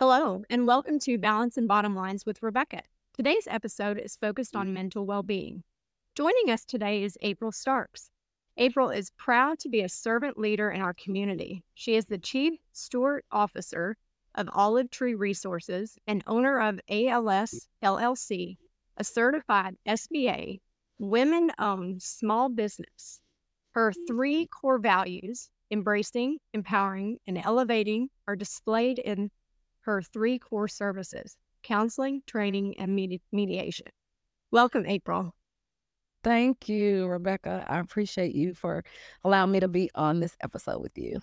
Hello, and welcome to Balance and Bottom Lines with Rebecca. Today's episode is focused on mm. mental well being. Joining us today is April Starks. April is proud to be a servant leader in our community. She is the Chief Steward Officer of Olive Tree Resources and owner of ALS LLC, a certified SBA women owned small business. Her three mm. core values embracing, empowering, and elevating are displayed in her three core services counseling, training, and medi- mediation. Welcome, April. Thank you, Rebecca. I appreciate you for allowing me to be on this episode with you.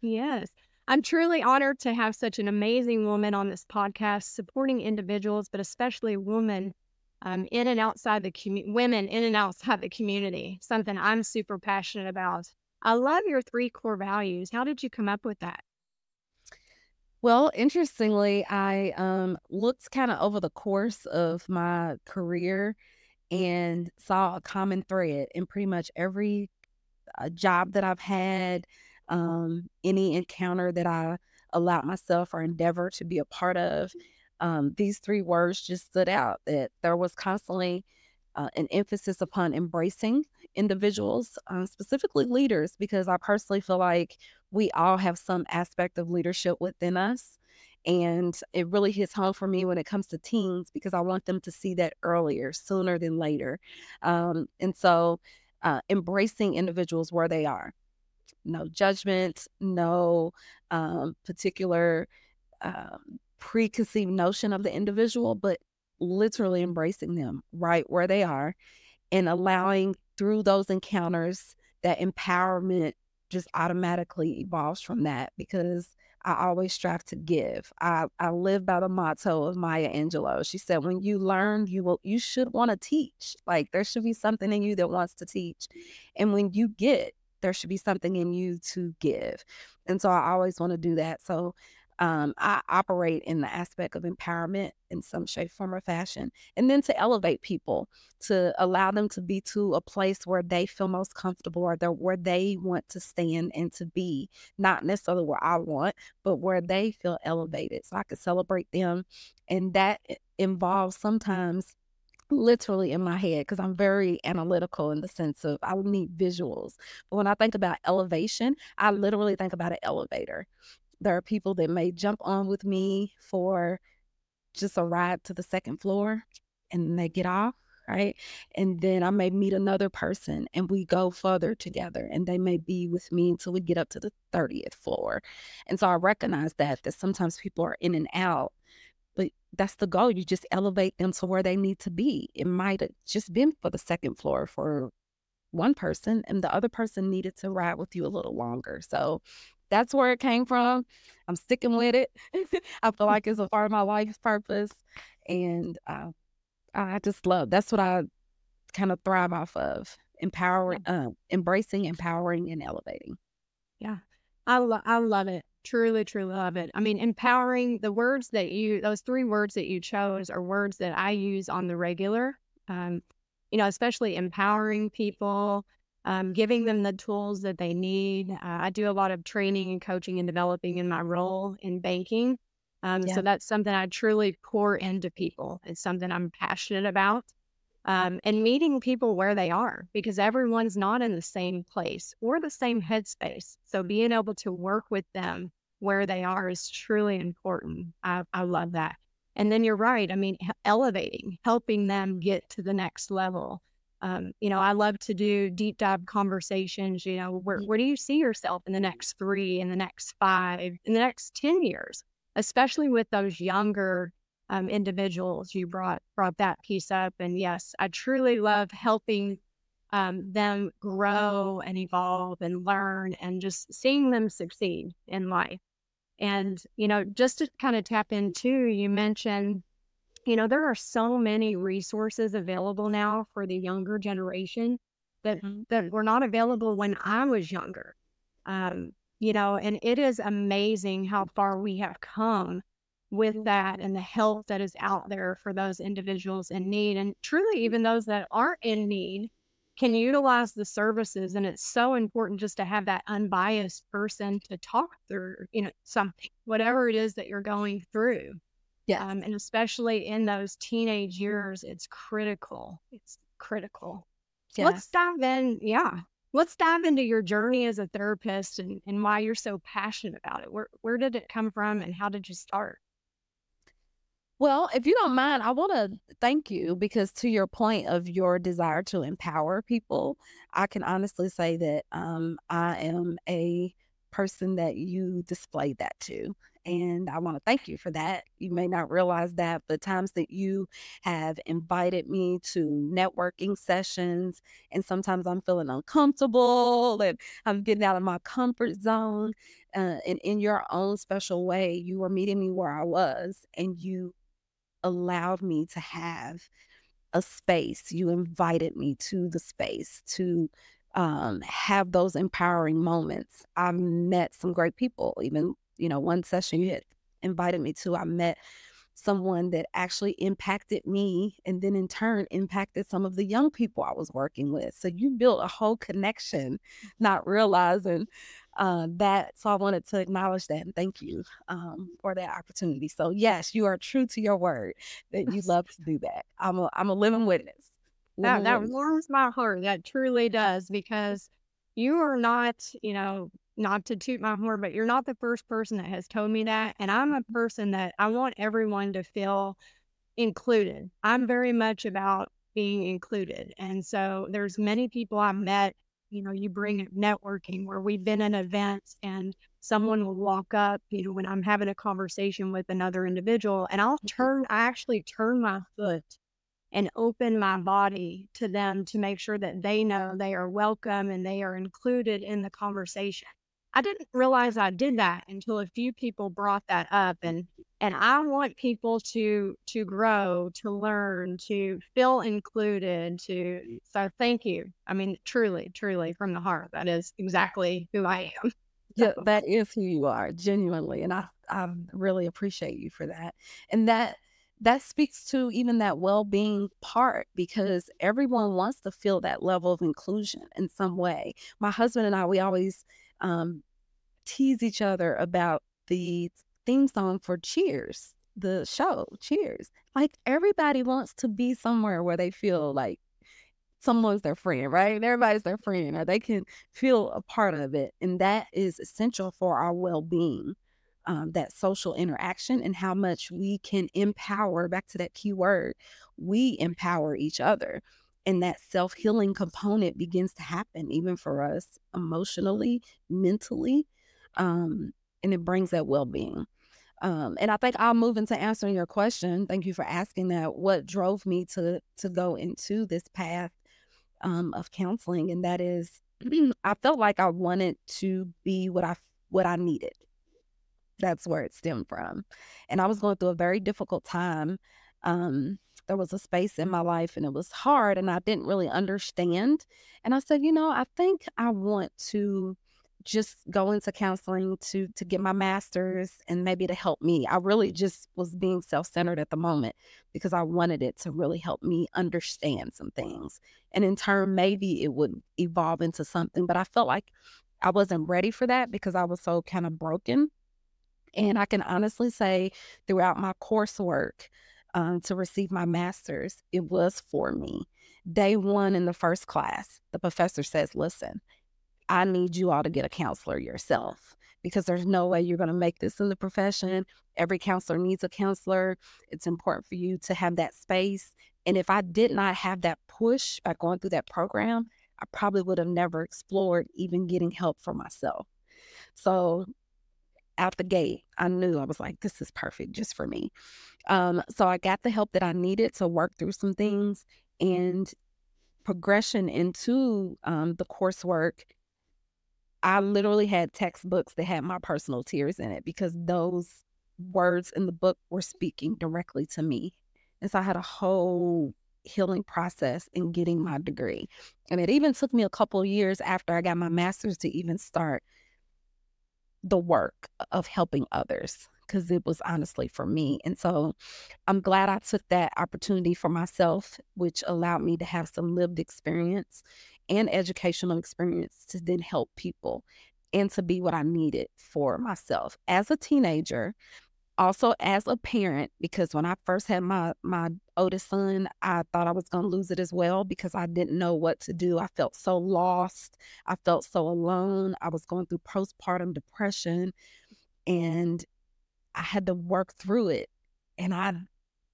Yes. I'm truly honored to have such an amazing woman on this podcast, supporting individuals, but especially women um, in and outside the community, women in and outside the community, something I'm super passionate about. I love your three core values. How did you come up with that? Well, interestingly, I um, looked kind of over the course of my career and saw a common thread in pretty much every uh, job that I've had, um, any encounter that I allowed myself or endeavor to be a part of. Um, these three words just stood out that there was constantly uh, an emphasis upon embracing individuals, uh, specifically leaders, because I personally feel like we all have some aspect of leadership within us. And it really hits home for me when it comes to teens because I want them to see that earlier, sooner than later. Um, and so, uh, embracing individuals where they are, no judgment, no um, particular um, preconceived notion of the individual, but literally embracing them right where they are and allowing through those encounters that empowerment just automatically evolves from that because I always strive to give. I, I live by the motto of Maya Angelou. She said, when you learn, you will you should want to teach. Like there should be something in you that wants to teach. And when you get, there should be something in you to give. And so I always want to do that. So um, I operate in the aspect of empowerment in some shape, form, or fashion. And then to elevate people, to allow them to be to a place where they feel most comfortable or where they want to stand and to be, not necessarily where I want, but where they feel elevated. So I can celebrate them. And that involves sometimes literally in my head because I'm very analytical in the sense of I need visuals. But when I think about elevation, I literally think about an elevator. There are people that may jump on with me for just a ride to the second floor and they get off, right? And then I may meet another person and we go further together and they may be with me until we get up to the 30th floor. And so I recognize that that sometimes people are in and out but that's the goal. You just elevate them to where they need to be. It might have just been for the second floor for one person, and the other person needed to ride with you a little longer. So that's where it came from. I'm sticking with it. I feel like it's a part of my life's purpose. And uh, I just love that's what I kind of thrive off of empowering, yeah. uh, embracing, empowering, and elevating. Yeah. I, lo- I love it. Truly, truly love it. I mean, empowering the words that you, those three words that you chose are words that I use on the regular. Um, you know, especially empowering people, um, giving them the tools that they need. Uh, I do a lot of training and coaching and developing in my role in banking. Um, yeah. So that's something I truly pour into people. It's something I'm passionate about. Um, and meeting people where they are because everyone's not in the same place or the same headspace. So being able to work with them where they are is truly important. I, I love that. And then you're right. I mean, elevating, helping them get to the next level um, you know, I love to do deep dive conversations. You know, where, mm. where do you see yourself in the next three, in the next five, in the next 10 years, especially with those younger um, individuals? You brought, brought that piece up. And yes, I truly love helping um, them grow and evolve and learn and just seeing them succeed in life. And, you know, just to kind of tap into, you mentioned you know, there are so many resources available now for the younger generation that mm-hmm. that were not available when I was younger. Um, you know, and it is amazing how far we have come with that and the help that is out there for those individuals in need and truly even those that aren't in need can utilize the services. And it's so important just to have that unbiased person to talk through, you know, something, whatever it is that you're going through. Yeah. Um, and especially in those teenage years, it's critical. It's critical. Yeah. Let's dive in. Yeah. Let's dive into your journey as a therapist and, and why you're so passionate about it. Where where did it come from and how did you start? Well, if you don't mind, I want to thank you because to your point of your desire to empower people, I can honestly say that um, I am a person that you display that to. And I want to thank you for that. You may not realize that, but times that you have invited me to networking sessions, and sometimes I'm feeling uncomfortable and I'm getting out of my comfort zone. Uh, and in your own special way, you were meeting me where I was, and you allowed me to have a space. You invited me to the space to um, have those empowering moments. I met some great people. Even, you know, one session you had invited me to, I met someone that actually impacted me and then in turn impacted some of the young people I was working with. So you built a whole connection, not realizing uh, that. So I wanted to acknowledge that and thank you um, for that opportunity. So yes, you are true to your word that you love to do that. I'm a I'm a living witness. That that warms my heart. That truly does because you are not, you know, not to toot my horn, but you're not the first person that has told me that. And I'm a person that I want everyone to feel included. I'm very much about being included. And so there's many people I've met you know, you bring up networking where we've been in events and someone will walk up, you know, when I'm having a conversation with another individual and I'll mm-hmm. turn, I actually turn my foot and open my body to them to make sure that they know they are welcome and they are included in the conversation. I didn't realize I did that until a few people brought that up and and I want people to to grow, to learn, to feel included, to so thank you. I mean truly, truly from the heart. That is exactly who I am. Yeah, that is who you are, genuinely. And I I really appreciate you for that. And that that speaks to even that well-being part because everyone wants to feel that level of inclusion in some way. My husband and I we always um, tease each other about the theme song for Cheers, the show Cheers. Like everybody wants to be somewhere where they feel like someone's their friend, right? Everybody's their friend, or they can feel a part of it. And that is essential for our well being. Um, that social interaction and how much we can empower back to that key word we empower each other and that self healing component begins to happen, even for us emotionally, mentally, um, and it brings that well being. Um, and I think I'll move into answering your question. Thank you for asking that. What drove me to to go into this path um, of counseling, and that is, I felt like I wanted to be what I what I needed. That's where it stemmed from, and I was going through a very difficult time. Um, there was a space in my life and it was hard and I didn't really understand. And I said, you know, I think I want to just go into counseling to to get my masters and maybe to help me. I really just was being self-centered at the moment because I wanted it to really help me understand some things. And in turn maybe it would evolve into something, but I felt like I wasn't ready for that because I was so kind of broken. And I can honestly say throughout my coursework, um, to receive my master's, it was for me. Day one in the first class, the professor says, Listen, I need you all to get a counselor yourself because there's no way you're going to make this in the profession. Every counselor needs a counselor. It's important for you to have that space. And if I did not have that push by going through that program, I probably would have never explored even getting help for myself. So out the gate, I knew I was like, this is perfect just for me. Um, so I got the help that I needed to work through some things and progression into um, the coursework. I literally had textbooks that had my personal tears in it because those words in the book were speaking directly to me. And so I had a whole healing process in getting my degree. And it even took me a couple years after I got my master's to even start the work of helping others because it was honestly for me. And so I'm glad I took that opportunity for myself, which allowed me to have some lived experience and educational experience to then help people and to be what I needed for myself as a teenager, also as a parent because when I first had my my oldest son, I thought I was going to lose it as well because I didn't know what to do. I felt so lost. I felt so alone. I was going through postpartum depression and I had to work through it and I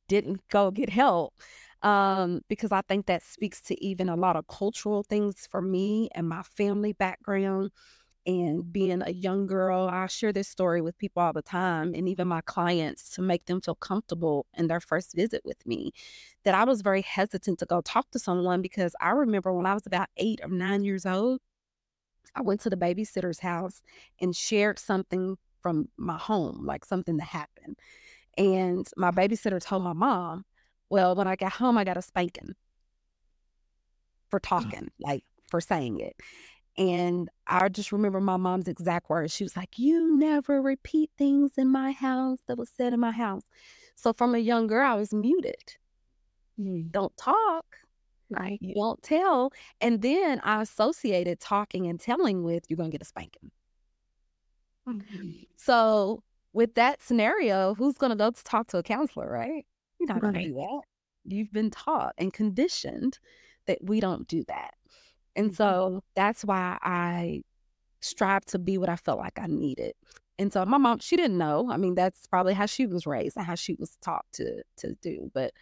didn't go get help um, because I think that speaks to even a lot of cultural things for me and my family background and being a young girl, I share this story with people all the time and even my clients to make them feel comfortable in their first visit with me. That I was very hesitant to go talk to someone because I remember when I was about eight or nine years old, I went to the babysitter's house and shared something from my home, like something that happened. And my babysitter told my mom, Well, when I got home, I got a spanking for mm. talking, like for saying it. And I just remember my mom's exact words. She was like, You never repeat things in my house that was said in my house. So from a young girl, I was muted. Mm. Don't talk. Right. You don't tell. And then I associated talking and telling with you're going to get a spanking. Mm-hmm. So with that scenario, who's going to go to talk to a counselor, right? You're not right. going to do that. You've been taught and conditioned that we don't do that. And mm-hmm. so that's why I strive to be what I felt like I needed. And so my mom, she didn't know. I mean, that's probably how she was raised and how she was taught to to do. But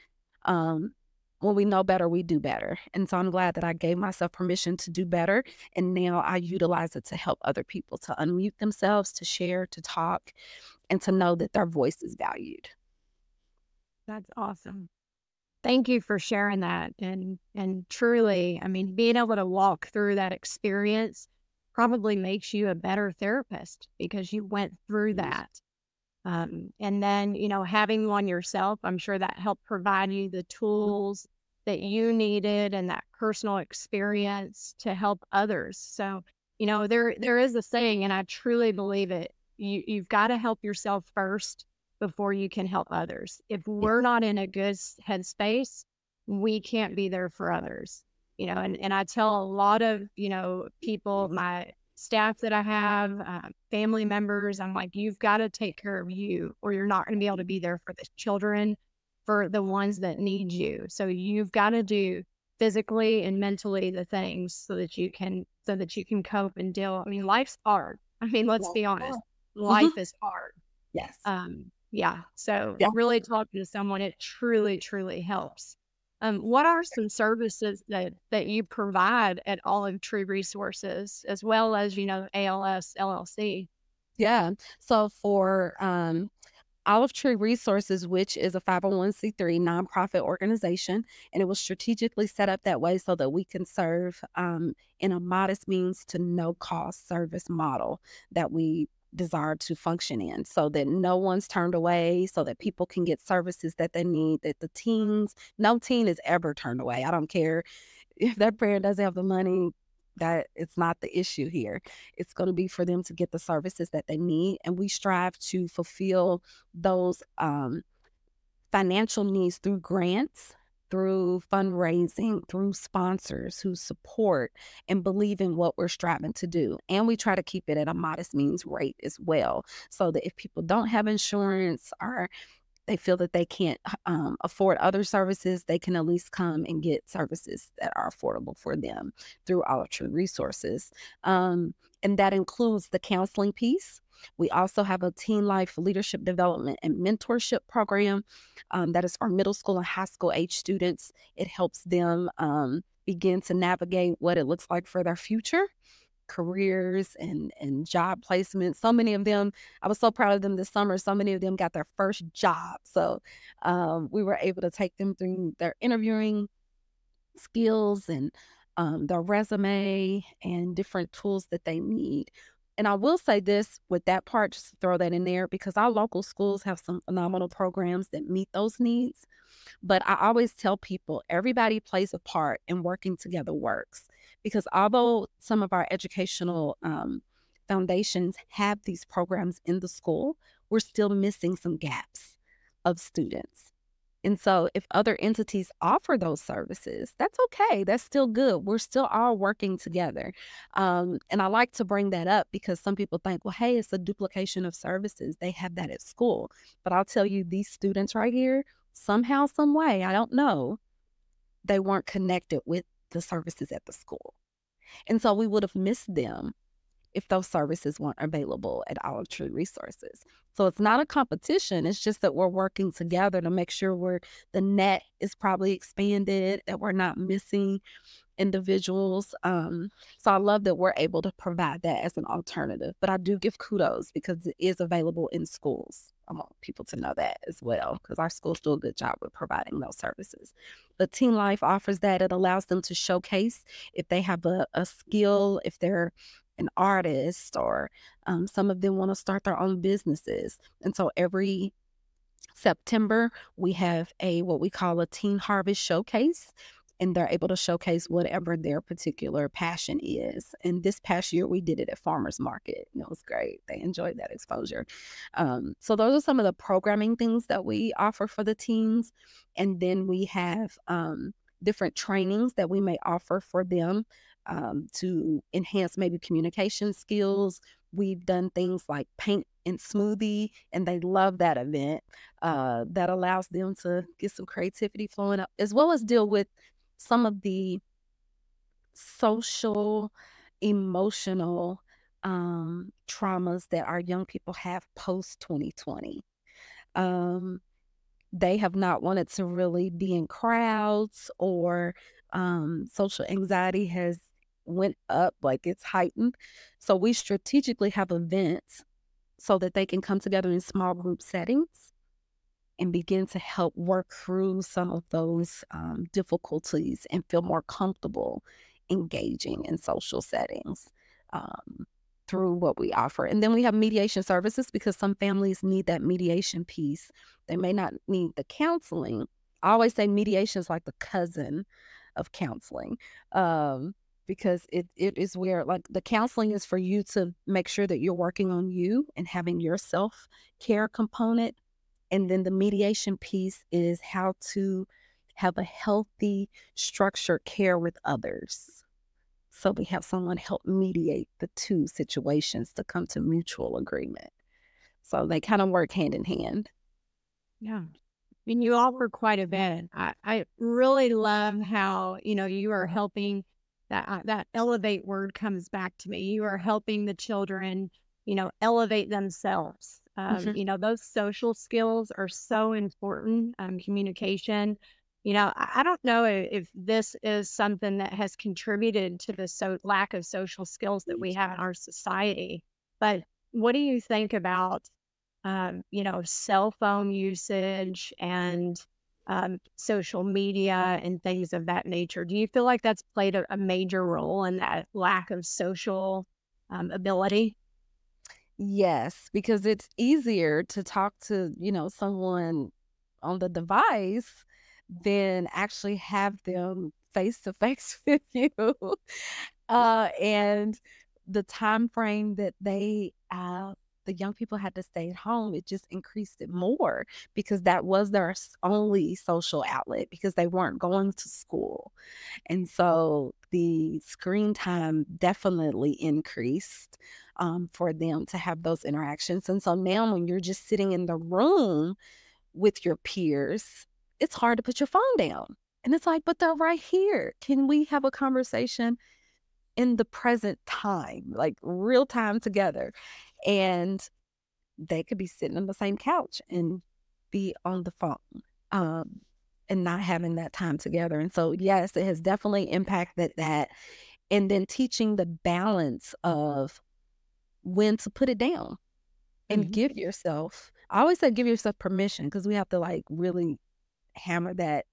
um, when we know better, we do better. And so I'm glad that I gave myself permission to do better. And now I utilize it to help other people to unmute themselves, to share, to talk, and to know that their voice is valued. That's awesome. Thank you for sharing that. And and truly, I mean, being able to walk through that experience probably makes you a better therapist because you went through that. Um, and then, you know, having one yourself, I'm sure that helped provide you the tools that you needed and that personal experience to help others. So, you know, there there is a saying, and I truly believe it. You you've got to help yourself first before you can help others. If we're not in a good headspace, we can't be there for others. You know, and, and I tell a lot of, you know, people, my staff that I have, uh, family members, I'm like, you've got to take care of you or you're not going to be able to be there for the children, for the ones that need you. So you've got to do physically and mentally the things so that you can, so that you can cope and deal. I mean, life's hard. I mean, let's be honest, life mm-hmm. is hard. Yes. Um, yeah. So yeah. really talking to someone, it truly, truly helps. Um, what are some services that, that you provide at Olive Tree Resources, as well as, you know, ALS LLC? Yeah. So for um, Olive Tree Resources, which is a 501c3 nonprofit organization, and it was strategically set up that way so that we can serve um, in a modest means to no cost service model that we desire to function in so that no one's turned away so that people can get services that they need that the teens no teen is ever turned away. I don't care if that parent doesn't have the money that it's not the issue here. It's going to be for them to get the services that they need and we strive to fulfill those um, financial needs through grants through fundraising, through sponsors who support and believe in what we're striving to do. And we try to keep it at a modest means rate as well, so that if people don't have insurance or they feel that they can't um, afford other services, they can at least come and get services that are affordable for them through Olive Tree Resources. Um, and that includes the counseling piece. We also have a teen life leadership development and mentorship program um, that is for middle school and high school age students. It helps them um, begin to navigate what it looks like for their future careers and and job placement so many of them i was so proud of them this summer so many of them got their first job. So um, we were able to take them through their interviewing skills and um, their resume and different tools that they need and I will say this with that part, just throw that in there, because our local schools have some phenomenal programs that meet those needs. But I always tell people everybody plays a part and working together works. Because although some of our educational um, foundations have these programs in the school, we're still missing some gaps of students. And so, if other entities offer those services, that's okay. That's still good. We're still all working together. Um, and I like to bring that up because some people think, well, hey, it's a duplication of services. They have that at school. But I'll tell you, these students right here, somehow, some way, I don't know, they weren't connected with the services at the school. And so we would have missed them if those services weren't available at Olive Tree Resources. So it's not a competition. It's just that we're working together to make sure we're the net is probably expanded, that we're not missing individuals. Um, so I love that we're able to provide that as an alternative. But I do give kudos because it is available in schools. I want people to know that as well because our schools do a good job with providing those services. But Teen Life offers that. It allows them to showcase if they have a, a skill, if they're an artist, or um, some of them want to start their own businesses. And so every September, we have a what we call a Teen Harvest Showcase and they're able to showcase whatever their particular passion is. And this past year, we did it at Farmers Market. It was great. They enjoyed that exposure. Um, so, those are some of the programming things that we offer for the teens. And then we have um, different trainings that we may offer for them um, to enhance maybe communication skills. We've done things like paint and smoothie, and they love that event. Uh, that allows them to get some creativity flowing up, as well as deal with some of the social, emotional um, traumas that our young people have post 2020. Um, they have not wanted to really be in crowds or um, social anxiety has went up like it's heightened so we strategically have events so that they can come together in small group settings and begin to help work through some of those um, difficulties and feel more comfortable engaging in social settings um, through what we offer. And then we have mediation services because some families need that mediation piece. They may not need the counseling. I always say mediation is like the cousin of counseling. Um, because it, it is where like the counseling is for you to make sure that you're working on you and having your self care component and then the mediation piece is how to have a healthy, structured care with others. So we have someone help mediate the two situations to come to mutual agreement. So they kind of work hand in hand. Yeah. I mean, you all work quite a bit. I, I really love how, you know, you are helping that, uh, that elevate word comes back to me. You are helping the children, you know, elevate themselves um, mm-hmm. You know, those social skills are so important. Um, communication. You know, I, I don't know if this is something that has contributed to the so lack of social skills that we have in our society. But what do you think about, um, you know, cell phone usage and um, social media and things of that nature? Do you feel like that's played a, a major role in that lack of social um, ability? Yes, because it's easier to talk to, you know, someone on the device than actually have them face to face with you. Uh, and the time frame that they uh, the young people had to stay at home, it just increased it more because that was their only social outlet because they weren't going to school. And so the screen time definitely increased um, for them to have those interactions. And so now, when you're just sitting in the room with your peers, it's hard to put your phone down. And it's like, but they're right here. Can we have a conversation in the present time, like real time together? And they could be sitting on the same couch and be on the phone um, and not having that time together. And so, yes, it has definitely impacted that. And then teaching the balance of when to put it down and mm-hmm. give yourself i always say give yourself permission because we have to like really hammer that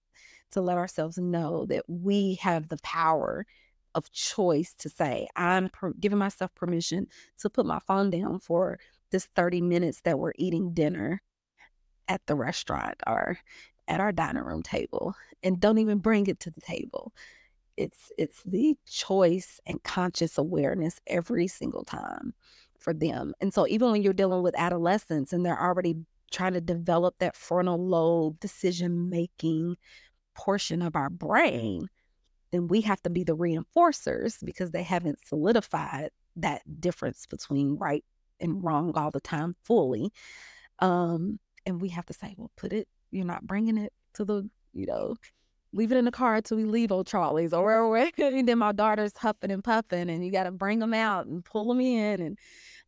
to let ourselves know that we have the power of choice to say i'm per- giving myself permission to put my phone down for this 30 minutes that we're eating dinner at the restaurant or at our dining room table and don't even bring it to the table it's it's the choice and conscious awareness every single time for them. And so even when you're dealing with adolescents and they're already trying to develop that frontal lobe decision making portion of our brain, then we have to be the reinforcers because they haven't solidified that difference between right and wrong all the time fully. Um, and we have to say, well, put it, you're not bringing it to the, you know, leave it in the car until we leave old Charlie's or wherever. and then my daughter's huffing and puffing, and you got to bring them out and pull them in and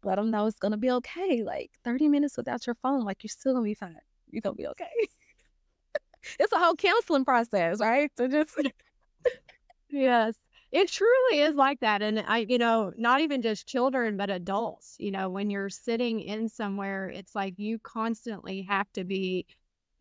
let them know it's going to be okay. Like 30 minutes without your phone, like you're still going to be fine. You're going to be okay. it's a whole counseling process, right? So just. yes. It truly is like that. And I, you know, not even just children, but adults, you know, when you're sitting in somewhere, it's like you constantly have to be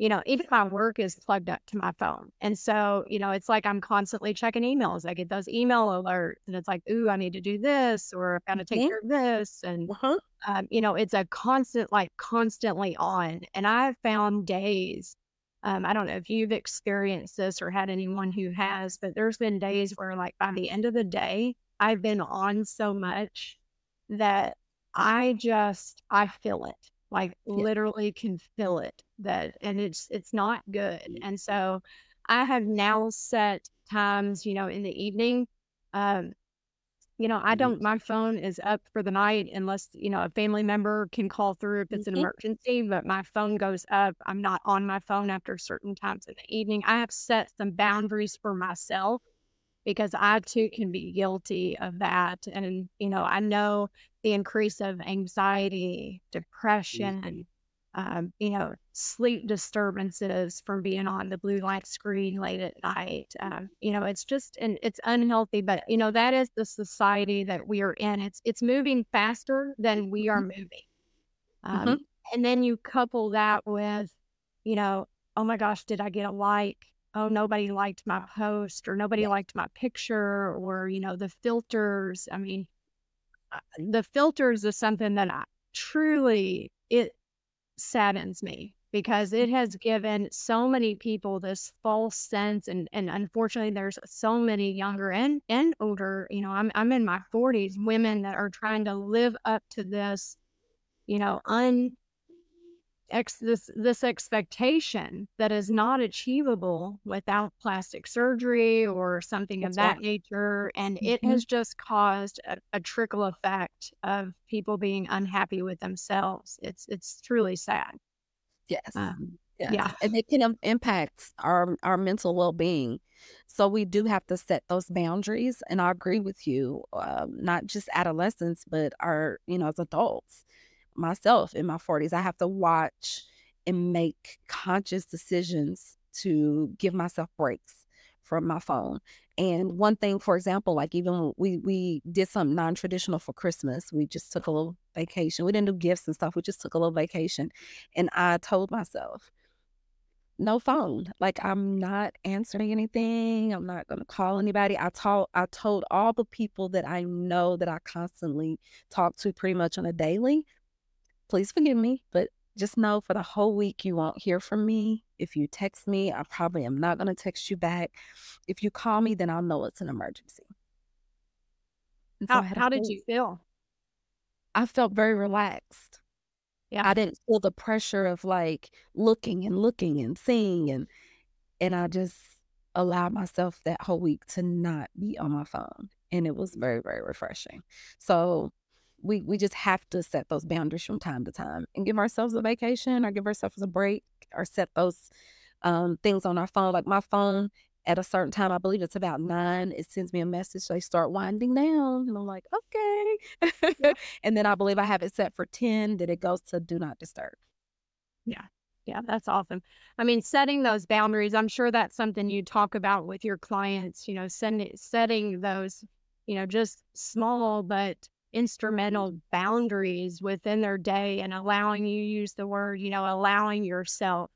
you know, even my work is plugged up to my phone. And so, you know, it's like I'm constantly checking emails. I get those email alerts and it's like, ooh, I need to do this or I've got to take mm-hmm. care of this. And, uh-huh. um, you know, it's a constant, like constantly on. And I've found days, um, I don't know if you've experienced this or had anyone who has, but there's been days where, like, by the end of the day, I've been on so much that I just, I feel it like yeah. literally can feel it that and it's it's not good and so i have now set times you know in the evening um you know i mm-hmm. don't my phone is up for the night unless you know a family member can call through if it's an mm-hmm. emergency but my phone goes up i'm not on my phone after certain times in the evening i have set some boundaries for myself because I too can be guilty of that. And, you know, I know the increase of anxiety, depression, um, you know, sleep disturbances from being on the blue light screen late at night. Um, you know, it's just and it's unhealthy. But you know, that is the society that we are in. It's it's moving faster than we are mm-hmm. moving. Um, mm-hmm. And then you couple that with, you know, oh my gosh, did I get a like? oh nobody liked my post or nobody liked my picture or you know the filters i mean uh, the filters is something that I, truly it saddens me because it mm-hmm. has given so many people this false sense and and unfortunately there's so many younger and and older you know i'm i'm in my 40s women that are trying to live up to this you know un ex this this expectation that is not achievable without plastic surgery or something That's of that right. nature and mm-hmm. it has just caused a, a, trickle effect of people being unhappy with themselves it's it's truly sad yes um, yes. yeah and it can impact our our mental well-being so we do have to set those boundaries and i agree with you um, not just adolescents but our you know as adults myself in my 40s. I have to watch and make conscious decisions to give myself breaks from my phone. And one thing, for example, like even we we did something non-traditional for Christmas. We just took a little vacation. We didn't do gifts and stuff. We just took a little vacation. And I told myself, no phone. Like I'm not answering anything. I'm not gonna call anybody. I told I told all the people that I know that I constantly talk to pretty much on a daily please forgive me, but just know for the whole week you won't hear from me. If you text me, I probably am not going to text you back. If you call me, then I'll know it's an emergency. So how, how did you feel? I felt very relaxed. Yeah. I didn't feel the pressure of like looking and looking and seeing and and I just allowed myself that whole week to not be on my phone. And it was very, very refreshing. So we we just have to set those boundaries from time to time and give ourselves a vacation or give ourselves a break or set those um, things on our phone. Like my phone at a certain time, I believe it's about nine, it sends me a message. They start winding down, and I'm like, okay. Yeah. and then I believe I have it set for 10 that it goes to do not disturb. Yeah. Yeah, that's awesome. I mean, setting those boundaries, I'm sure that's something you talk about with your clients, you know, sending, setting those, you know, just small but instrumental boundaries within their day and allowing you use the word, you know, allowing yourself,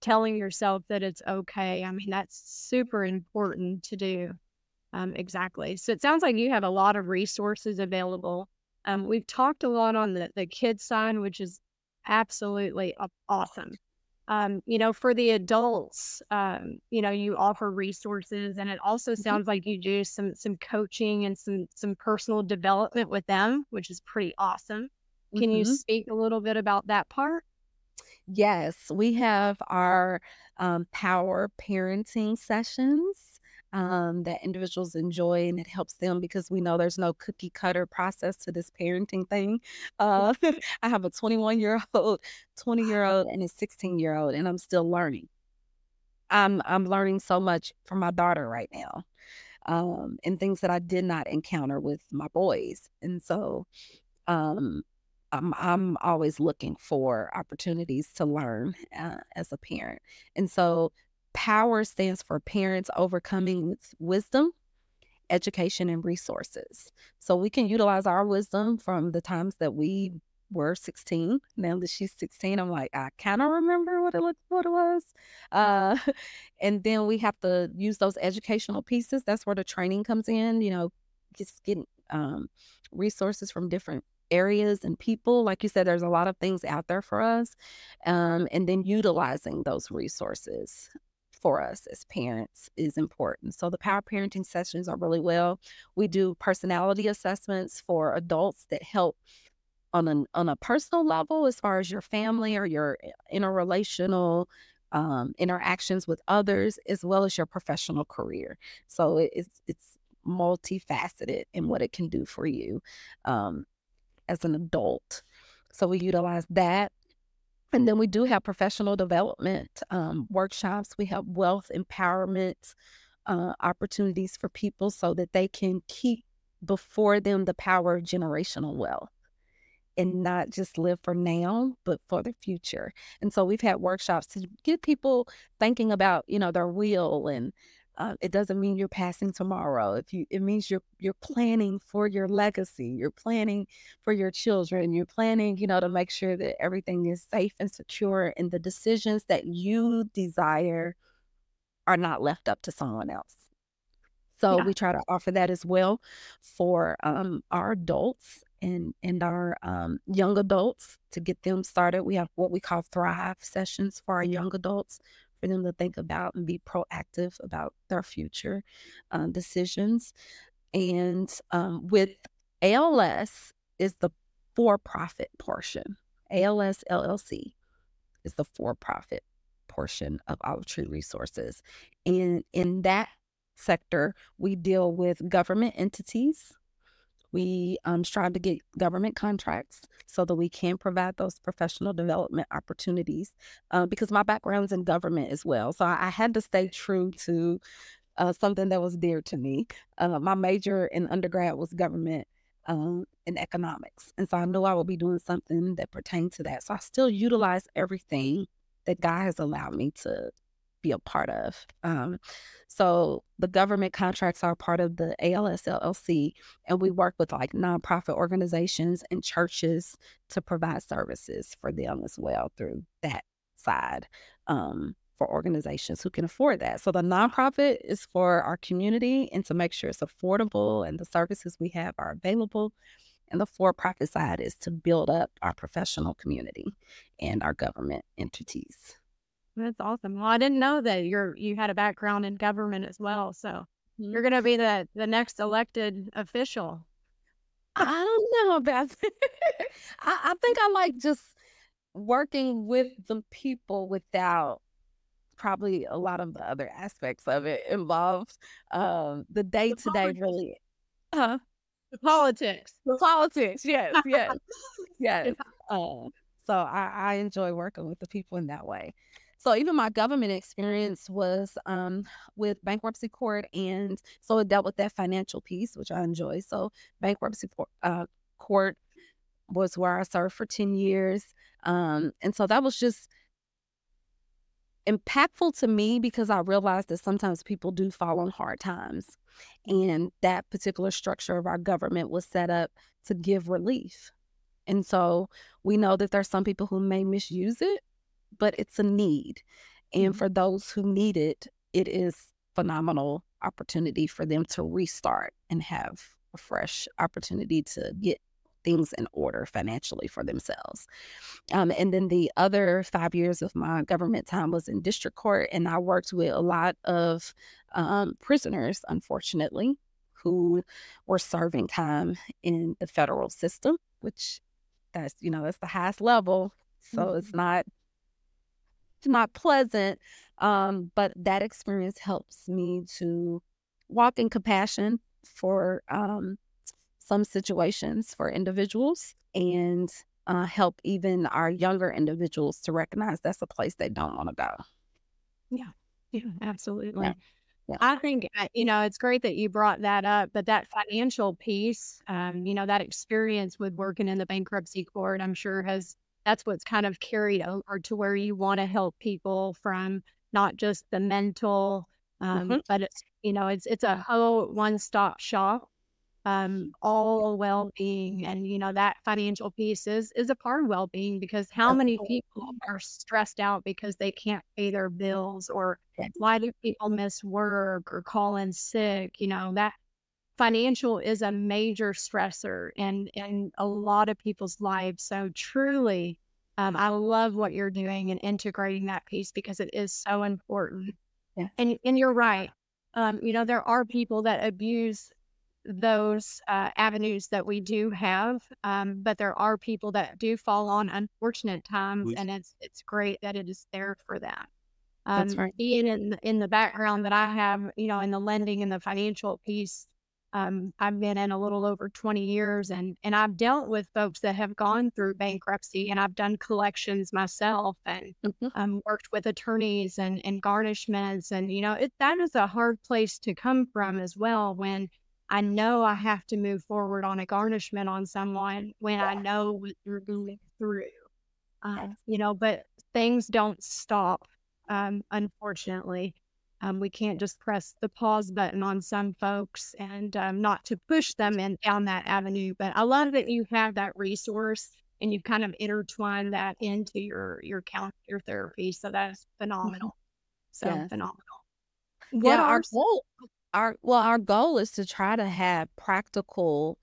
telling yourself that it's okay. I mean, that's super important to do. Um, exactly. So it sounds like you have a lot of resources available. Um, we've talked a lot on the, the kids side, which is absolutely awesome um, you know, for the adults, um, you know, you offer resources, and it also mm-hmm. sounds like you do some some coaching and some some personal development with them, which is pretty awesome. Can mm-hmm. you speak a little bit about that part? Yes, we have our um, power parenting sessions um, that individuals enjoy, and it helps them because we know there's no cookie cutter process to this parenting thing. Uh, I have a 21 year old, 20 year old, and a 16 year old, and I'm still learning. I'm I'm learning so much from my daughter right now, um, and things that I did not encounter with my boys, and so um, I'm I'm always looking for opportunities to learn uh, as a parent. And so power stands for parents overcoming wisdom, education and resources. So we can utilize our wisdom from the times that we were 16. Now that she's 16, I'm like, I kind of remember what it looked what it was. Uh, and then we have to use those educational pieces. That's where the training comes in, you know, just getting um, resources from different areas and people. Like you said, there's a lot of things out there for us. Um, and then utilizing those resources for us as parents is important. So the power parenting sessions are really well. We do personality assessments for adults that help on an on a personal level as far as your family or your eh, interrelational um, interactions with others as well as your professional career. So it's it's multifaceted in what it can do for you. Um, as an adult. So we utilize that. And then we do have professional development um, workshops. We have wealth empowerment uh, opportunities for people so that they can keep before them the power of generational wealth and not just live for now, but for the future. And so we've had workshops to get people thinking about, you know, their will and uh, it doesn't mean you're passing tomorrow. If you, it means you're you're planning for your legacy. You're planning for your children. You're planning, you know, to make sure that everything is safe and secure, and the decisions that you desire are not left up to someone else. So yeah. we try to offer that as well for um, our adults and and our um, young adults to get them started. We have what we call Thrive sessions for our young adults for them to think about and be proactive about their future uh, decisions. And um, with ALS is the for-profit portion. ALS LLC is the for-profit portion of Olive Tree Resources. And in that sector, we deal with government entities we um, strive to get government contracts so that we can provide those professional development opportunities uh, because my background's in government as well. So I, I had to stay true to uh, something that was dear to me. Uh, my major in undergrad was government um, and economics. And so I knew I would be doing something that pertained to that. So I still utilize everything that God has allowed me to be a part of. Um, so the government contracts are part of the ALS LLC, and we work with like nonprofit organizations and churches to provide services for them as well through that side um, for organizations who can afford that. So the nonprofit is for our community and to make sure it's affordable and the services we have are available. And the for profit side is to build up our professional community and our government entities. That's awesome. Well, I didn't know that you're you had a background in government as well. So mm-hmm. you're gonna be the the next elected official. I don't know about I, I think I like just working with the people without probably a lot of the other aspects of it involved. Um, the day to day really uh, the politics. The politics, yes, yes, yes. Uh, so I, I enjoy working with the people in that way. So even my government experience was um, with bankruptcy court, and so it dealt with that financial piece, which I enjoy. So bankruptcy uh, court was where I served for ten years, um, and so that was just impactful to me because I realized that sometimes people do fall on hard times, and that particular structure of our government was set up to give relief. And so we know that there's some people who may misuse it but it's a need. And mm-hmm. for those who need it, it is phenomenal opportunity for them to restart and have a fresh opportunity to get things in order financially for themselves. Um, and then the other five years of my government time was in district court, and I worked with a lot of um, prisoners, unfortunately, who were serving time in the federal system, which that's you know that's the highest level. So mm-hmm. it's not not pleasant. Um, but that experience helps me to walk in compassion for um, some situations for individuals and uh, help even our younger individuals to recognize that's a place they don't want to go. Yeah, yeah, absolutely. Yeah. Yeah. I think, uh, you know, it's great that you brought that up, but that financial piece, um, you know, that experience with working in the bankruptcy court, I'm sure has, that's what's kind of carried over to where you want to help people from not just the mental, um, mm-hmm. but it's, you know, it's, it's a whole one stop shop um, all well-being and you know that financial piece is is a part of well-being because how many people are stressed out because they can't pay their bills or why do people miss work or call in sick you know that financial is a major stressor in in a lot of people's lives so truly um, i love what you're doing and integrating that piece because it is so important yeah. and and you're right um, you know there are people that abuse those uh, avenues that we do have, um, but there are people that do fall on unfortunate times, and it's it's great that it is there for that. Um, That's right. Being in in the background that I have, you know, in the lending and the financial piece, um, I've been in a little over 20 years, and and I've dealt with folks that have gone through bankruptcy, and I've done collections myself, and mm-hmm. um, worked with attorneys and and garnishments, and you know, it that is a hard place to come from as well when I know I have to move forward on a garnishment on someone when I know what you're going through. Um, you know, but things don't stop, um, unfortunately. Um, we can't just press the pause button on some folks and um, not to push them in down that avenue. But I love that you have that resource and you kind of intertwine that into your your count your therapy. So that's mm-hmm. phenomenal. So yes. phenomenal. What yeah, our goal our well our goal is to try to have practical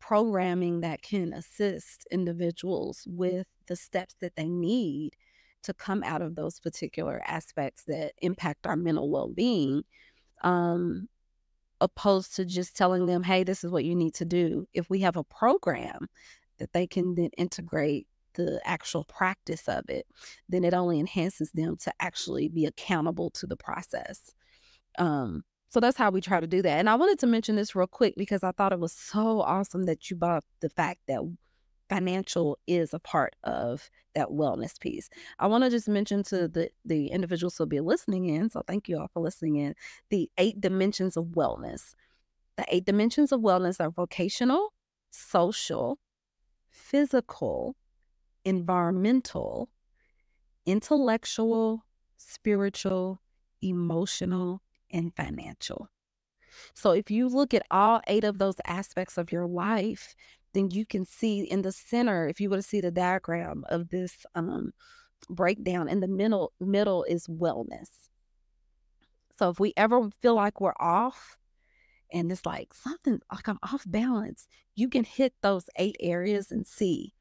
programming that can assist individuals with the steps that they need to come out of those particular aspects that impact our mental well-being um opposed to just telling them hey this is what you need to do if we have a program that they can then integrate the actual practice of it then it only enhances them to actually be accountable to the process um so that's how we try to do that. And I wanted to mention this real quick because I thought it was so awesome that you brought the fact that financial is a part of that wellness piece. I want to just mention to the the individuals who'll be listening in. So thank you all for listening in. The eight dimensions of wellness. The eight dimensions of wellness are vocational, social, physical, environmental, intellectual, spiritual, emotional, and financial. So if you look at all eight of those aspects of your life, then you can see in the center, if you were to see the diagram of this um, breakdown, in the middle, middle is wellness. So if we ever feel like we're off and it's like something like I'm off balance, you can hit those eight areas and see,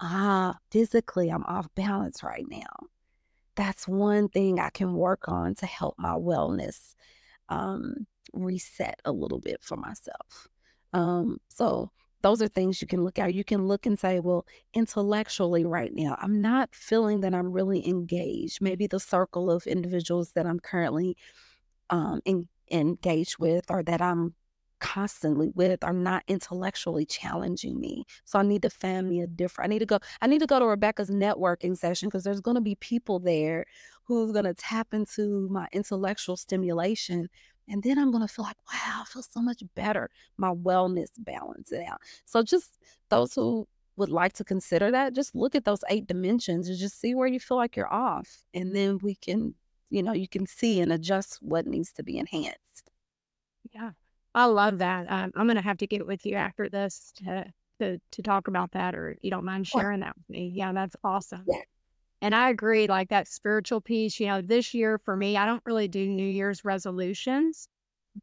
ah, physically I'm off balance right now. That's one thing I can work on to help my wellness um, reset a little bit for myself. Um, so those are things you can look at. You can look and say, well, intellectually right now, I'm not feeling that I'm really engaged. Maybe the circle of individuals that I'm currently um, in, engaged with or that I'm constantly with are not intellectually challenging me. So I need to find me a different. I need to go. I need to go to Rebecca's networking session because there's going to be people there who's going to tap into my intellectual stimulation. And then I'm going to feel like, wow, I feel so much better. My wellness balance out. So just those who would like to consider that, just look at those eight dimensions and just see where you feel like you're off. And then we can, you know, you can see and adjust what needs to be enhanced. Yeah. I love that. Um, I'm going to have to get with you after this to, to, to talk about that, or you don't mind sharing that with me. Yeah, that's awesome. Yeah. And I agree, like that spiritual piece, you know, this year for me, I don't really do New Year's resolutions.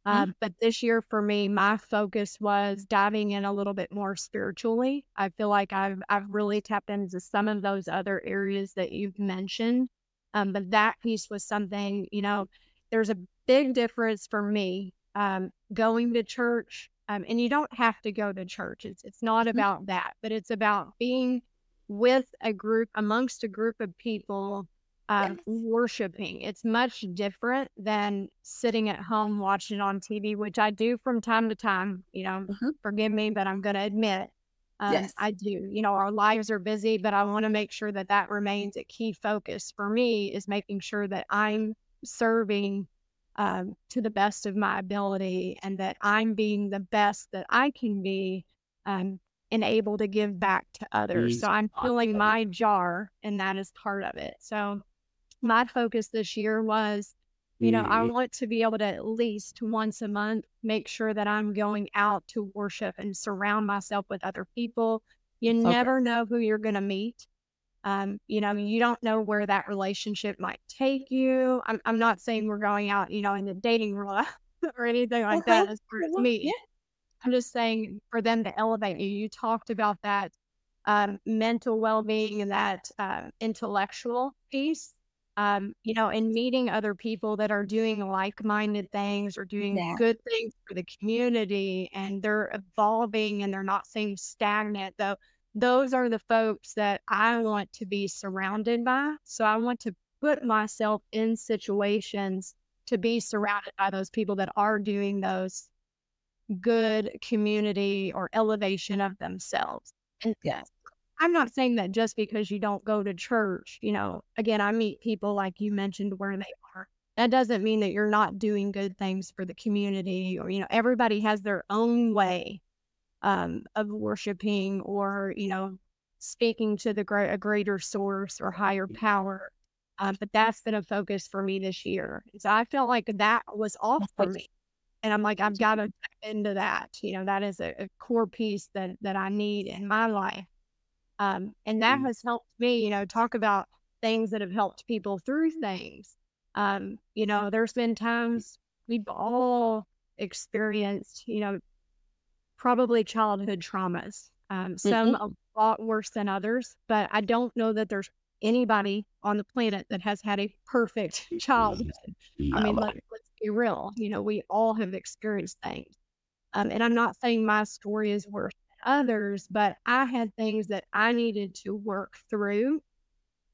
Mm-hmm. Uh, but this year for me, my focus was diving in a little bit more spiritually. I feel like I've I've really tapped into some of those other areas that you've mentioned. Um, but that piece was something, you know, there's a big difference for me um, going to church. Um, and you don't have to go to church. It's it's not mm-hmm. about that, but it's about being with a group amongst a group of people um, yes. worshiping. It's much different than sitting at home watching on TV, which I do from time to time. You know, mm-hmm. forgive me, but I'm going to admit um, yes. I do. You know, our lives are busy, but I want to make sure that that remains a key focus for me is making sure that I'm serving um, to the best of my ability and that I'm being the best that I can be um, and able to give back to others. So I'm filling my jar, and that is part of it. So my focus this year was, you know, I want to be able to at least once a month make sure that I'm going out to worship and surround myself with other people. You okay. never know who you're going to meet. Um, you know, you don't know where that relationship might take you. I'm, I'm not saying we're going out, you know, in the dating world or anything like okay. that as far as me. Yeah. I'm just saying for them to elevate you. You talked about that um, mental well being and that uh, intellectual piece um, you know, and meeting other people that are doing like minded things or doing yeah. good things for the community and they're evolving and they're not staying stagnant, though. Those are the folks that I want to be surrounded by. So I want to put myself in situations to be surrounded by those people that are doing those good community or elevation of themselves. And yes. I'm not saying that just because you don't go to church, you know, again, I meet people like you mentioned where they are. That doesn't mean that you're not doing good things for the community or, you know, everybody has their own way um, of worshiping or, you know, speaking to the a greater source or higher power. Uh, but that's been a focus for me this year. So I felt like that was off for me. And I'm like, I've got to into that. You know, that is a, a core piece that that I need in my life. Um, and that mm. has helped me, you know, talk about things that have helped people through things. Um, you know, there's been times we've all experienced, you know, probably childhood traumas, um, some mm-hmm. a lot worse than others, but I don't know that there's anybody on the planet that has had a perfect childhood. I mean, us be real. You know, we all have experienced things. Um, and I'm not saying my story is worse than others, but I had things that I needed to work through.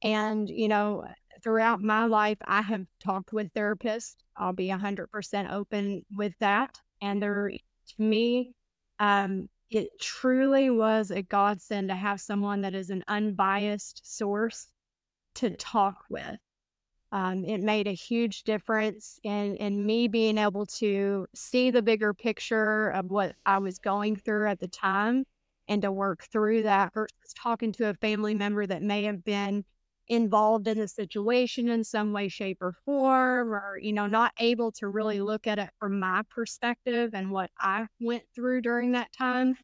And, you know, throughout my life, I have talked with therapists. I'll be 100% open with that. And there, to me, um, it truly was a godsend to have someone that is an unbiased source to talk with. Um, it made a huge difference in, in me being able to see the bigger picture of what I was going through at the time and to work through that versus talking to a family member that may have been involved in the situation in some way, shape, or form, or, you know, not able to really look at it from my perspective and what I went through during that time.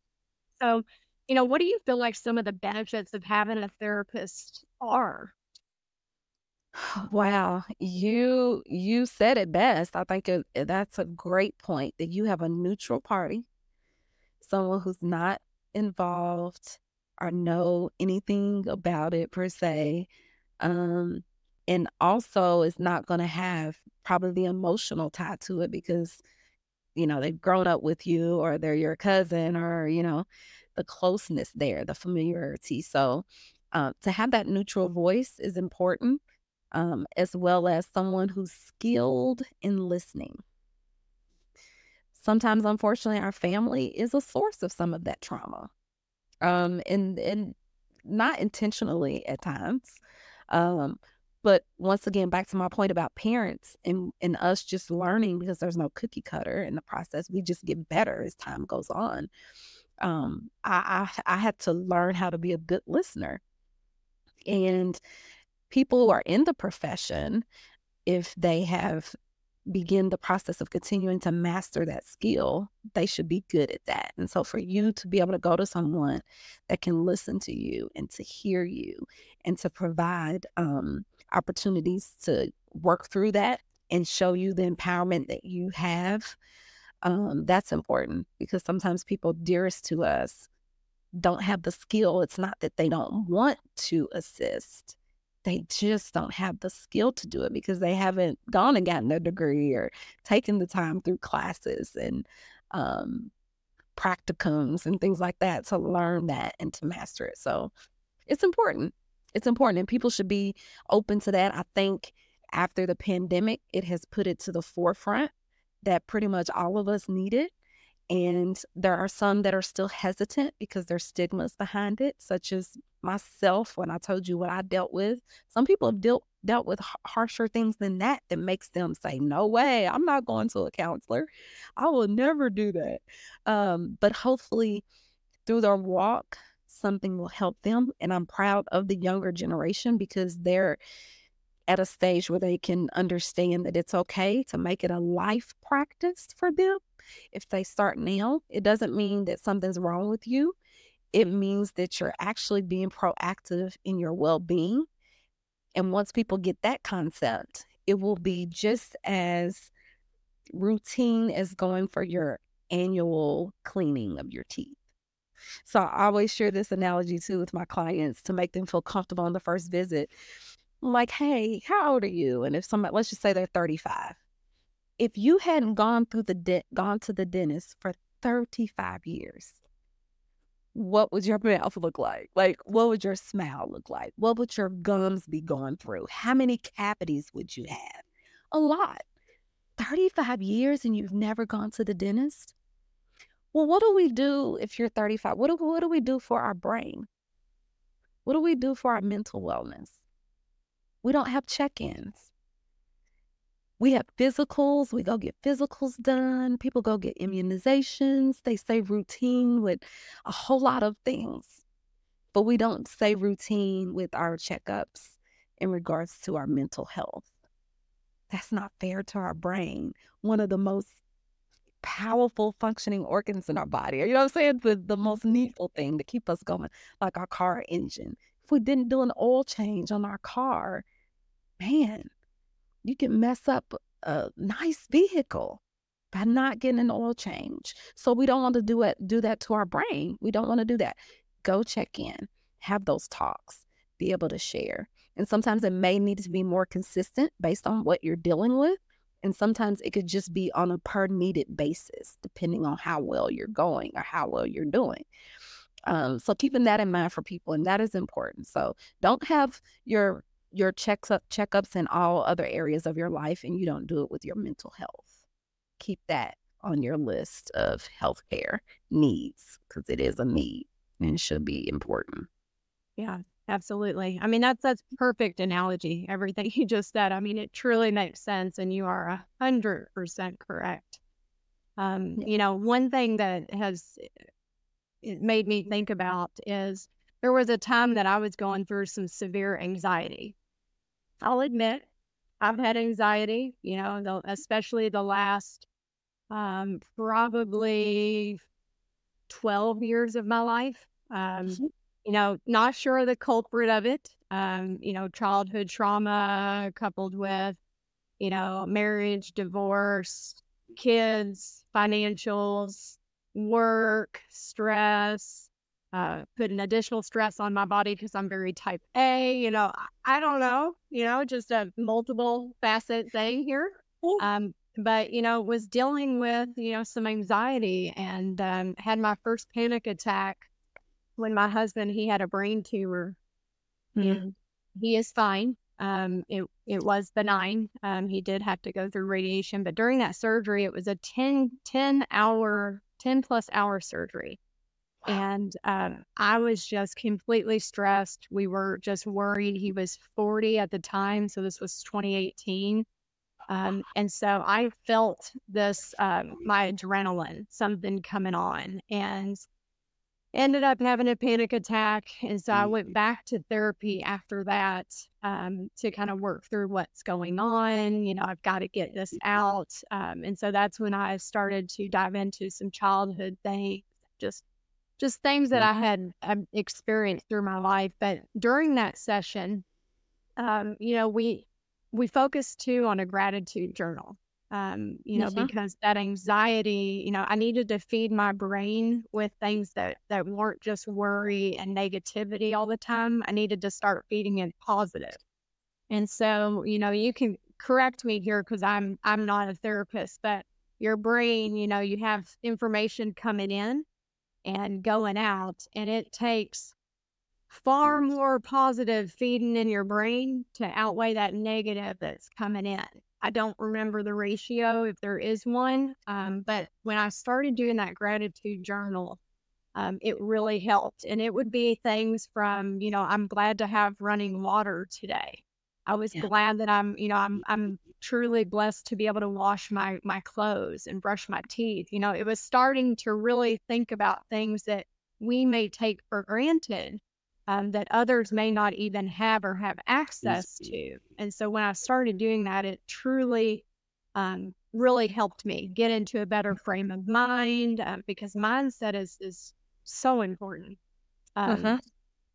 So, you know, what do you feel like some of the benefits of having a therapist are? Wow, you you said it best. I think it, that's a great point that you have a neutral party, someone who's not involved or know anything about it per se, um, and also is not going to have probably the emotional tie to it because you know they've grown up with you or they're your cousin or you know the closeness there, the familiarity. So uh, to have that neutral voice is important um, as well as someone who's skilled in listening. Sometimes, unfortunately, our family is a source of some of that trauma, um, and and not intentionally at times. Um, but once again, back to my point about parents and, and us just learning because there's no cookie cutter in the process. We just get better as time goes on. Um, I, I I had to learn how to be a good listener, and people who are in the profession, if they have begin the process of continuing to master that skill, they should be good at that. And so for you to be able to go to someone that can listen to you and to hear you and to provide um, opportunities to work through that and show you the empowerment that you have, um, that's important because sometimes people dearest to us don't have the skill. It's not that they don't want to assist they just don't have the skill to do it because they haven't gone and gotten their degree or taken the time through classes and um, practicums and things like that to learn that and to master it. So it's important. it's important and people should be open to that. I think after the pandemic, it has put it to the forefront that pretty much all of us need it. And there are some that are still hesitant because there's stigmas behind it, such as myself when I told you what I dealt with. Some people have dealt dealt with harsher things than that that makes them say, "No way, I'm not going to a counselor. I will never do that." Um, but hopefully, through their walk, something will help them. And I'm proud of the younger generation because they're at a stage where they can understand that it's okay to make it a life practice for them. If they start now, it doesn't mean that something's wrong with you. It means that you're actually being proactive in your well being. And once people get that concept, it will be just as routine as going for your annual cleaning of your teeth. So I always share this analogy too with my clients to make them feel comfortable on the first visit. like, hey, how old are you? And if somebody, let's just say they're 35. If you hadn't gone through the de- gone to the dentist for 35 years, what would your mouth look like? Like, what would your smile look like? What would your gums be going through? How many cavities would you have? A lot. 35 years and you've never gone to the dentist? Well, what do we do if you're 35? What do, what do we do for our brain? What do we do for our mental wellness? We don't have check ins. We have physicals. We go get physicals done. People go get immunizations. They say routine with a whole lot of things, but we don't say routine with our checkups in regards to our mental health. That's not fair to our brain. One of the most powerful functioning organs in our body. You know what I'm saying? The the most needful thing to keep us going, like our car engine. If we didn't do an oil change on our car, man, you can mess up a nice vehicle by not getting an oil change. So we don't want to do it do that to our brain. We don't want to do that. Go check in, have those talks, be able to share. And sometimes it may need to be more consistent based on what you're dealing with. And sometimes it could just be on a per needed basis, depending on how well you're going or how well you're doing. Um, so keeping that in mind for people, and that is important. So don't have your your checks up checkups in all other areas of your life, and you don't do it with your mental health. Keep that on your list of healthcare needs because it is a need and should be important. Yeah, Absolutely. I mean, that's that's perfect analogy. Everything you just said. I mean, it truly makes sense, and you are a hundred percent correct. Um, you know, one thing that has it made me think about is there was a time that I was going through some severe anxiety. I'll admit, I've had anxiety. You know, the, especially the last um, probably twelve years of my life. Um, mm-hmm you know, not sure of the culprit of it. Um, you know, childhood trauma coupled with, you know, marriage, divorce, kids, financials, work, stress, uh, putting additional stress on my body because I'm very type A. You know, I, don't know, you know, just a multiple facet thing here. Um, but, you know, was dealing with, you know, some anxiety and um, had my first panic attack when my husband he had a brain tumor mm-hmm. and he is fine um it it was benign um he did have to go through radiation but during that surgery it was a 10 10 hour 10 plus hour surgery. And um i was just completely stressed we were just worried he was 40 at the time so this was 2018 um, and so I felt this, um, my adrenaline, something coming on. And ended up having a panic attack. And so I went mm-hmm. back to therapy after that um, to kind of work through what's going on. You know, I've got to get this out. Um, and so that's when I started to dive into some childhood things, just just things that I had um, experienced through my life. But during that session, um, you know, we we focused too on a gratitude journal um, you know, mm-hmm. because that anxiety, you know, I needed to feed my brain with things that that weren't just worry and negativity all the time. I needed to start feeding it positive. And so, you know, you can correct me here because I'm I'm not a therapist, but your brain, you know, you have information coming in and going out, and it takes far more positive feeding in your brain to outweigh that negative that's coming in. I don't remember the ratio if there is one, um, but when I started doing that gratitude journal, um, it really helped. And it would be things from, you know, I'm glad to have running water today. I was yeah. glad that I'm, you know, I'm I'm truly blessed to be able to wash my my clothes and brush my teeth. You know, it was starting to really think about things that we may take for granted um, that others may not even have or have access to. And so when I started doing that, it truly um, really helped me get into a better frame of mind um, because mindset is is so important. Um, uh-huh.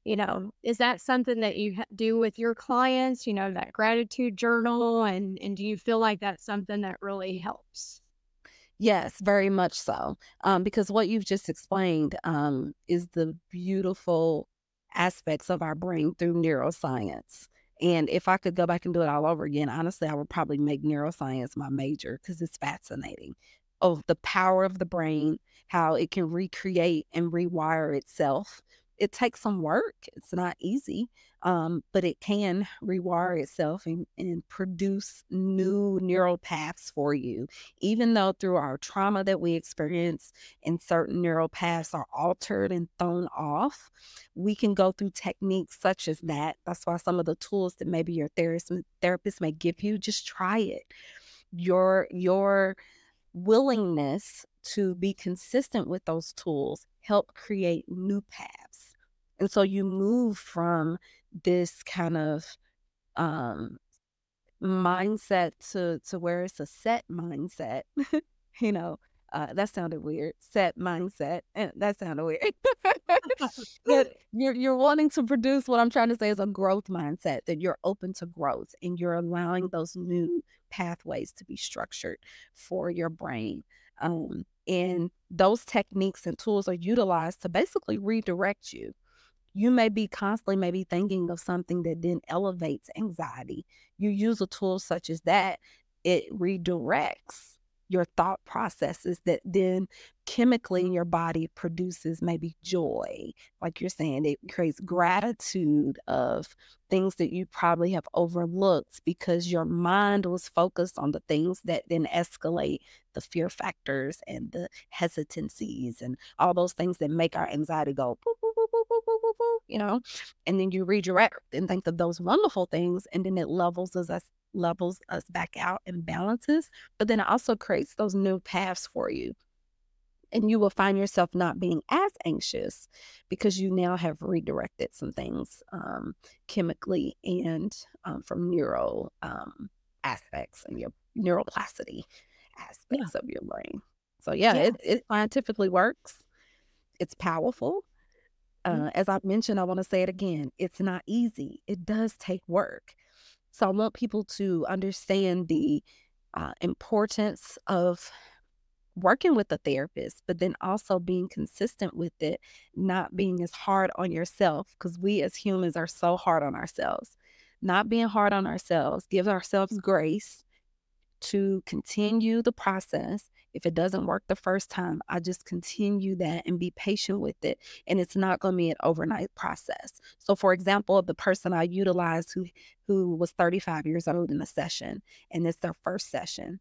You know, is that something that you do with your clients? You know, that gratitude journal, and and do you feel like that's something that really helps? Yes, very much so. Um, because what you've just explained um, is the beautiful aspects of our brain through neuroscience. And if I could go back and do it all over again, honestly, I would probably make neuroscience my major because it's fascinating of the power of the brain, how it can recreate and rewire itself it takes some work. It's not easy, um, but it can rewire itself and, and produce new neural paths for you. Even though through our trauma that we experience and certain neural paths are altered and thrown off, we can go through techniques such as that. That's why some of the tools that maybe your therapist therapist may give you, just try it. Your your willingness to be consistent with those tools help create new paths and so you move from this kind of um, mindset to to where it's a set mindset. you know, uh, that sounded weird. Set mindset. And that sounded weird. but you're you're wanting to produce what I'm trying to say is a growth mindset that you're open to growth and you're allowing those new pathways to be structured for your brain. Um, and those techniques and tools are utilized to basically redirect you you may be constantly maybe thinking of something that then elevates anxiety. You use a tool such as that, it redirects your thought processes that then chemically in your body produces maybe joy. Like you're saying, it creates gratitude of things that you probably have overlooked because your mind was focused on the things that then escalate the fear factors and the hesitancies and all those things that make our anxiety go boop, boop, boop, you know, and then you redirect and think of those wonderful things, and then it levels us levels us back out and balances, but then it also creates those new paths for you. And you will find yourself not being as anxious because you now have redirected some things um, chemically and um, from neural um, aspects and your neuroplasticity aspects yeah. of your brain. So, yeah, yeah. It, it scientifically works. It's powerful. Mm-hmm. Uh, as I mentioned, I want to say it again. It's not easy. It does take work. So I want people to understand the uh, importance of working with a therapist, but then also being consistent with it, not being as hard on yourself, because we as humans are so hard on ourselves. Not being hard on ourselves, give ourselves grace to continue the process if it doesn't work the first time, I just continue that and be patient with it. And it's not going to be an overnight process. So, for example, the person I utilized who who was 35 years old in the session, and it's their first session.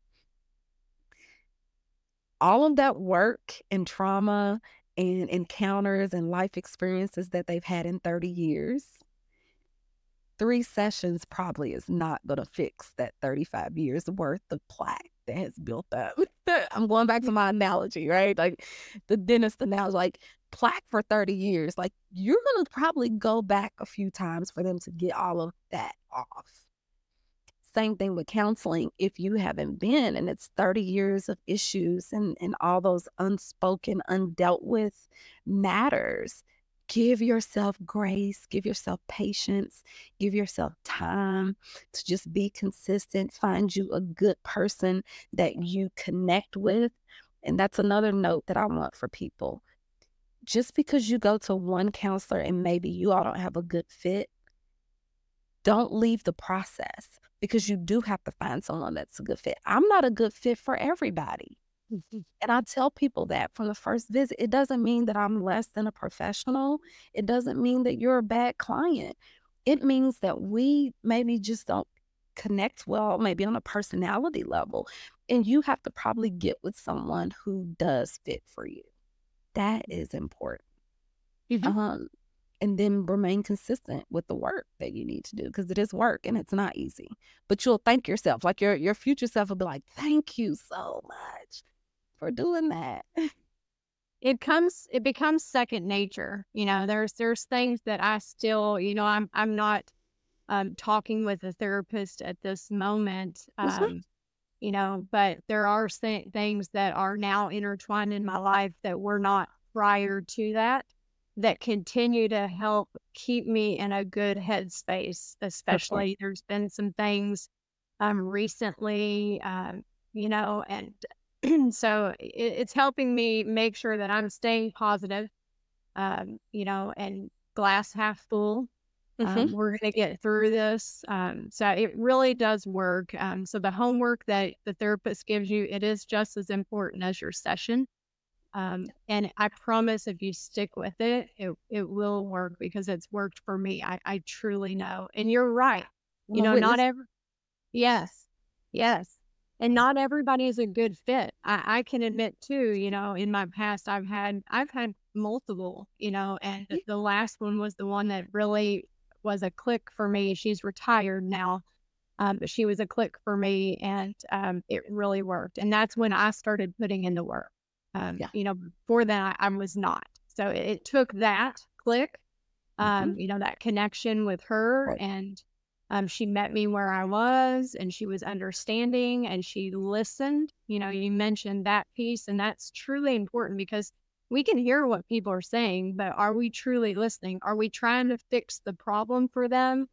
All of that work and trauma and encounters and life experiences that they've had in 30 years three sessions probably is not going to fix that 35 years worth of plaque that has built up. I'm going back to my analogy, right? Like the dentist analogy, like plaque for 30 years. Like you're going to probably go back a few times for them to get all of that off. Same thing with counseling. If you haven't been and it's 30 years of issues and, and all those unspoken, undealt with matters, give yourself grace, give yourself patience, give yourself time to just be consistent, find you a good person that you connect with. And that's another note that I want for people. Just because you go to one counselor and maybe you all don't have a good fit, don't leave the process because you do have to find someone that's a good fit. I'm not a good fit for everybody. And I tell people that from the first visit, it doesn't mean that I'm less than a professional. It doesn't mean that you're a bad client. It means that we maybe just don't connect well, maybe on a personality level. And you have to probably get with someone who does fit for you. That is important. Mm-hmm. Um, and then remain consistent with the work that you need to do because it is work and it's not easy. But you'll thank yourself. Like your your future self will be like, "Thank you so much for doing that." It comes it becomes second nature. You know, there's there's things that I still, you know, I'm I'm not um talking with a therapist at this moment. Um you know, but there are th- things that are now intertwined in my life that were not prior to that that continue to help keep me in a good headspace. Especially, okay. there's been some things um, recently, um, you know, and so it, it's helping me make sure that I'm staying positive, um, you know, and glass half full. Um, mm-hmm. we're going to get through this. Um, so it really does work. Um, so the homework that the therapist gives you, it is just as important as your session. Um, and I promise if you stick with it, it, it will work because it's worked for me. I, I truly know. And you're right. You well, know, not every, yes, yes. And not everybody is a good fit. I, I can admit too, you know, in my past, I've had, I've had multiple, you know, and the last one was the one that really was a click for me. She's retired now. Um, but she was a click for me and um, it really worked. And that's when I started putting in the work. Um, yeah. You know, before that, I, I was not. So it, it took that click, um, mm-hmm. you know, that connection with her. Right. And um, she met me where I was and she was understanding and she listened. You know, you mentioned that piece, and that's truly important because we can hear what people are saying, but are we truly listening? Are we trying to fix the problem for them?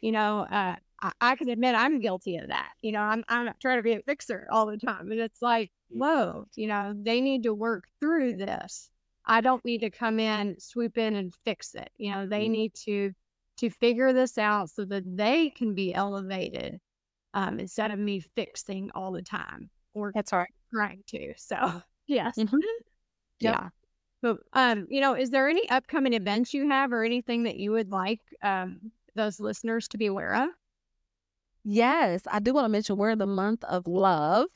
You know, uh, I, I, can admit I'm guilty of that. You know, I'm I'm trying to be a fixer all the time, and it's like, whoa, you know, they need to work through this. I don't need to come in, swoop in, and fix it. You know, they mm-hmm. need to to figure this out so that they can be elevated um, instead of me fixing all the time or that's right trying to. So yes, mm-hmm. yep. yeah. But um, you know, is there any upcoming events you have or anything that you would like um those listeners to be aware of? Yes, I do want to mention we're in the month of love.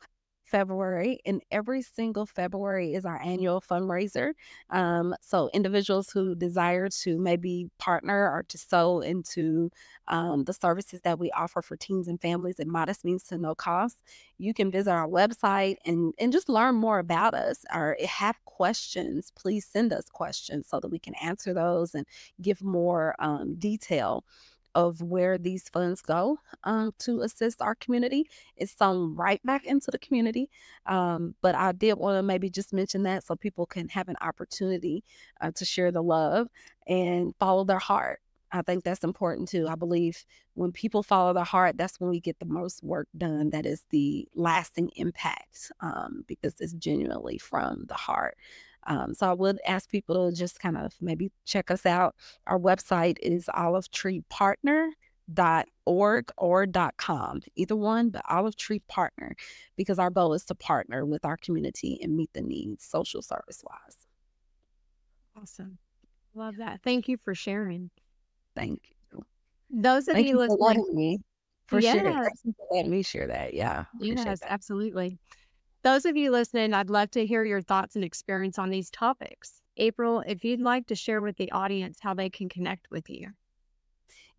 February, and every single February is our annual fundraiser. Um, so, individuals who desire to maybe partner or to sow into um, the services that we offer for teens and families at modest means to no cost, you can visit our website and, and just learn more about us or have questions. Please send us questions so that we can answer those and give more um, detail of where these funds go um, to assist our community. It's some right back into the community. Um, but I did want to maybe just mention that so people can have an opportunity uh, to share the love and follow their heart. I think that's important too. I believe when people follow their heart, that's when we get the most work done. That is the lasting impact um, because it's genuinely from the heart. Um, so I would ask people to just kind of maybe check us out. Our website is olivetreepartner.org or .com, either one, but Olive Tree Partner, because our goal is to partner with our community and meet the needs social service wise. Awesome. Love that. Thank you for sharing. Thank you. Those of Thank you, you listening, me for sharing. Let me share that. Yeah. Yes, that. absolutely. Those of you listening, I'd love to hear your thoughts and experience on these topics. April, if you'd like to share with the audience how they can connect with you.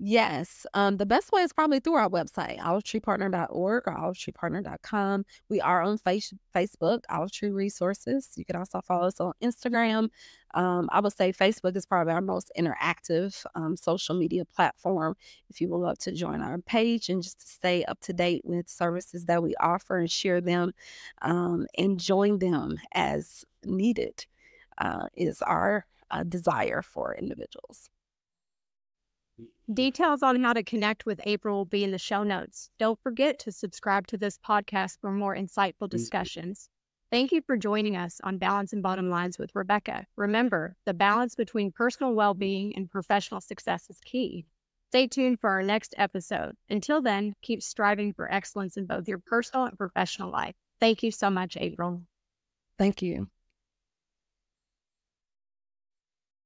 Yes. Um, the best way is probably through our website, olivetreepartner.org or olivetreepartner.com. We are on face- Facebook, Olive Tree Resources. You can also follow us on Instagram. Um, I would say Facebook is probably our most interactive um, social media platform. If you would love to join our page and just to stay up to date with services that we offer and share them um, and join them as needed, uh, is our uh, desire for individuals. Details on how to connect with April will be in the show notes. Don't forget to subscribe to this podcast for more insightful discussions. Thank you for joining us on Balance and Bottom Lines with Rebecca. Remember, the balance between personal well being and professional success is key. Stay tuned for our next episode. Until then, keep striving for excellence in both your personal and professional life. Thank you so much, April. Thank you.